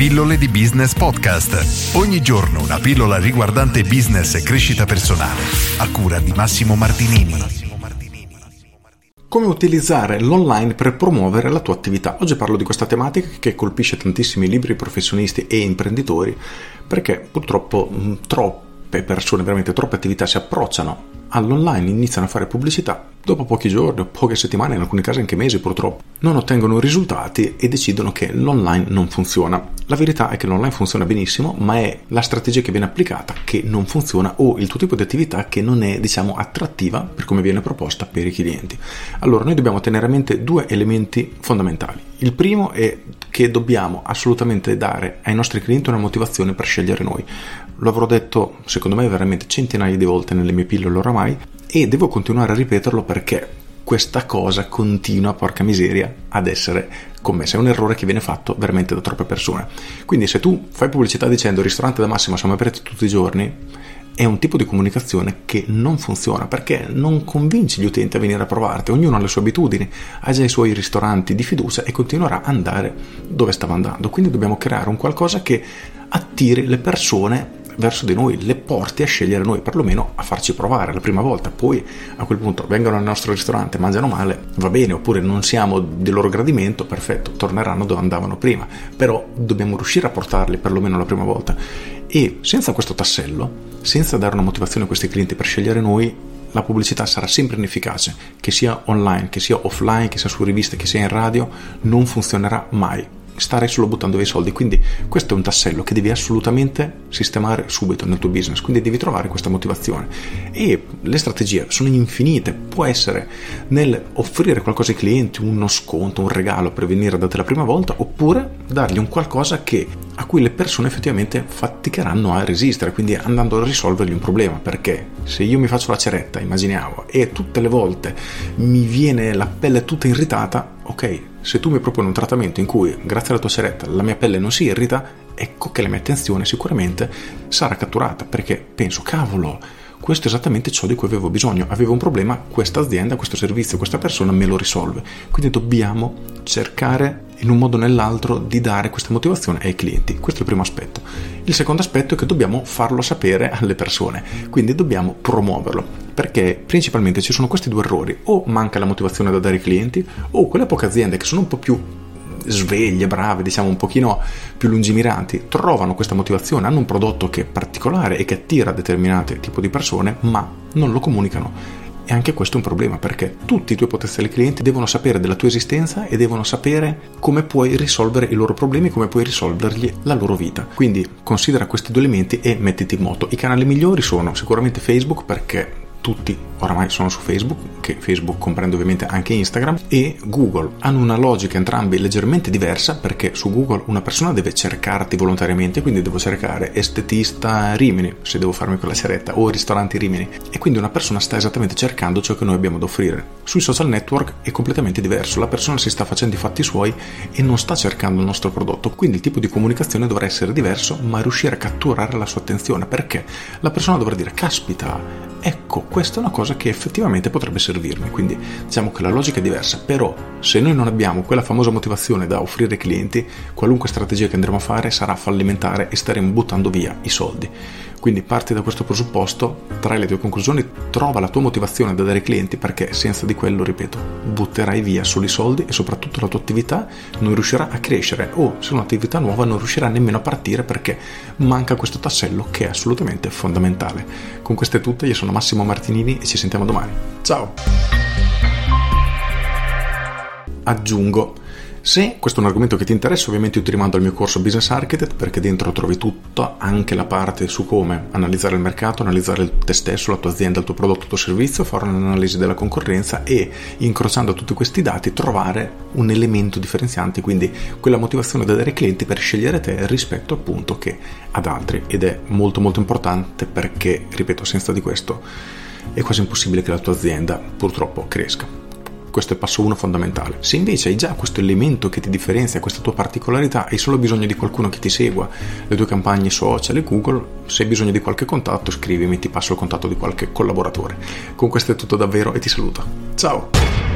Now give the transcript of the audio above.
Pillole di Business Podcast. Ogni giorno una pillola riguardante business e crescita personale. A cura di Massimo Martinini. Come utilizzare l'online per promuovere la tua attività? Oggi parlo di questa tematica che colpisce tantissimi libri professionisti e imprenditori perché purtroppo troppe persone, veramente troppe attività si approcciano all'online, iniziano a fare pubblicità dopo pochi giorni o poche settimane, in alcuni casi anche mesi purtroppo, non ottengono risultati e decidono che l'online non funziona. La verità è che l'online funziona benissimo, ma è la strategia che viene applicata che non funziona o il tuo tipo di attività che non è, diciamo, attrattiva per come viene proposta per i clienti. Allora, noi dobbiamo tenere a mente due elementi fondamentali. Il primo è che dobbiamo assolutamente dare ai nostri clienti una motivazione per scegliere noi. Lo avrò detto, secondo me, veramente centinaia di volte nelle mie pillole oramai, e devo continuare a ripeterlo perché questa cosa continua, porca miseria, ad essere commessa. È un errore che viene fatto veramente da troppe persone. Quindi se tu fai pubblicità dicendo ristorante da Massimo siamo aperti tutti i giorni, è un tipo di comunicazione che non funziona perché non convinci gli utenti a venire a provarti. Ognuno ha le sue abitudini, ha già i suoi ristoranti di fiducia e continuerà ad andare dove stava andando. Quindi dobbiamo creare un qualcosa che attiri le persone verso di noi, le porti a scegliere noi, perlomeno a farci provare la prima volta. Poi a quel punto vengono al nostro ristorante, mangiano male, va bene, oppure non siamo di loro gradimento, perfetto, torneranno dove andavano prima. Però dobbiamo riuscire a portarli perlomeno la prima volta. E senza questo tassello, senza dare una motivazione a questi clienti per scegliere noi, la pubblicità sarà sempre inefficace, che sia online, che sia offline, che sia su riviste, che sia in radio, non funzionerà mai stare solo buttando via i soldi. Quindi questo è un tassello che devi assolutamente sistemare subito nel tuo business, quindi devi trovare questa motivazione. E le strategie sono infinite, può essere nel offrire qualcosa ai clienti, uno sconto, un regalo per venire da te la prima volta, oppure dargli un qualcosa che a cui le persone effettivamente faticheranno a resistere, quindi andando a risolvergli un problema, perché se io mi faccio la ceretta, immaginiamo, e tutte le volte mi viene la pelle tutta irritata, ok, se tu mi proponi un trattamento in cui, grazie alla tua ceretta, la mia pelle non si irrita, ecco che la mia attenzione sicuramente sarà catturata, perché penso, cavolo, questo è esattamente ciò di cui avevo bisogno. Avevo un problema, questa azienda, questo servizio, questa persona me lo risolve. Quindi dobbiamo cercare in un modo o nell'altro di dare questa motivazione ai clienti. Questo è il primo aspetto. Il secondo aspetto è che dobbiamo farlo sapere alle persone, quindi dobbiamo promuoverlo, perché principalmente ci sono questi due errori, o manca la motivazione da dare ai clienti, o quelle poche aziende che sono un po' più sveglie, brave, diciamo un pochino più lungimiranti, trovano questa motivazione, hanno un prodotto che è particolare e che attira determinate tipo di persone, ma non lo comunicano. E anche questo è un problema perché tutti i tuoi potenziali clienti devono sapere della tua esistenza e devono sapere come puoi risolvere i loro problemi, come puoi risolvergli la loro vita. Quindi considera questi due elementi e mettiti in moto. I canali migliori sono sicuramente Facebook perché tutti oramai sono su Facebook, che Facebook comprende ovviamente anche Instagram, e Google. Hanno una logica entrambi leggermente diversa perché su Google una persona deve cercarti volontariamente, quindi devo cercare estetista Rimini, se devo farmi quella ceretta, o ristoranti Rimini, e quindi una persona sta esattamente cercando ciò che noi abbiamo da offrire. Sui social network è completamente diverso, la persona si sta facendo i fatti suoi e non sta cercando il nostro prodotto, quindi il tipo di comunicazione dovrà essere diverso, ma riuscire a catturare la sua attenzione, perché la persona dovrà dire, caspita, ecco, questa è una cosa che effettivamente potrebbe servirmi. Quindi diciamo che la logica è diversa, però se noi non abbiamo quella famosa motivazione da offrire ai clienti, qualunque strategia che andremo a fare sarà fallimentare e staremo buttando via i soldi. Quindi parti da questo presupposto, trai le tue conclusioni, trova la tua motivazione da dare ai clienti perché senza di quello, ripeto, butterai via solo i soldi e soprattutto la tua attività non riuscirà a crescere o se è un'attività nuova non riuscirà nemmeno a partire perché manca questo tassello che è assolutamente fondamentale. Con questo è tutto, io sono Massimo Martinini e ci sentiamo domani. Ciao! Aggiungo se questo è un argomento che ti interessa, ovviamente io ti rimando al mio corso Business Architect perché dentro trovi tutto, anche la parte su come analizzare il mercato, analizzare te stesso, la tua azienda, il tuo prodotto, il tuo servizio, fare un'analisi della concorrenza e incrociando tutti questi dati trovare un elemento differenziante, quindi quella motivazione da dare ai clienti per scegliere te rispetto appunto che ad altri ed è molto molto importante perché, ripeto, senza di questo è quasi impossibile che la tua azienda purtroppo cresca. Questo è passo 1 fondamentale. Se invece hai già questo elemento che ti differenzia, questa tua particolarità, hai solo bisogno di qualcuno che ti segua le tue campagne social e Google, se hai bisogno di qualche contatto scrivimi, ti passo il contatto di qualche collaboratore. Con questo è tutto davvero e ti saluto. Ciao!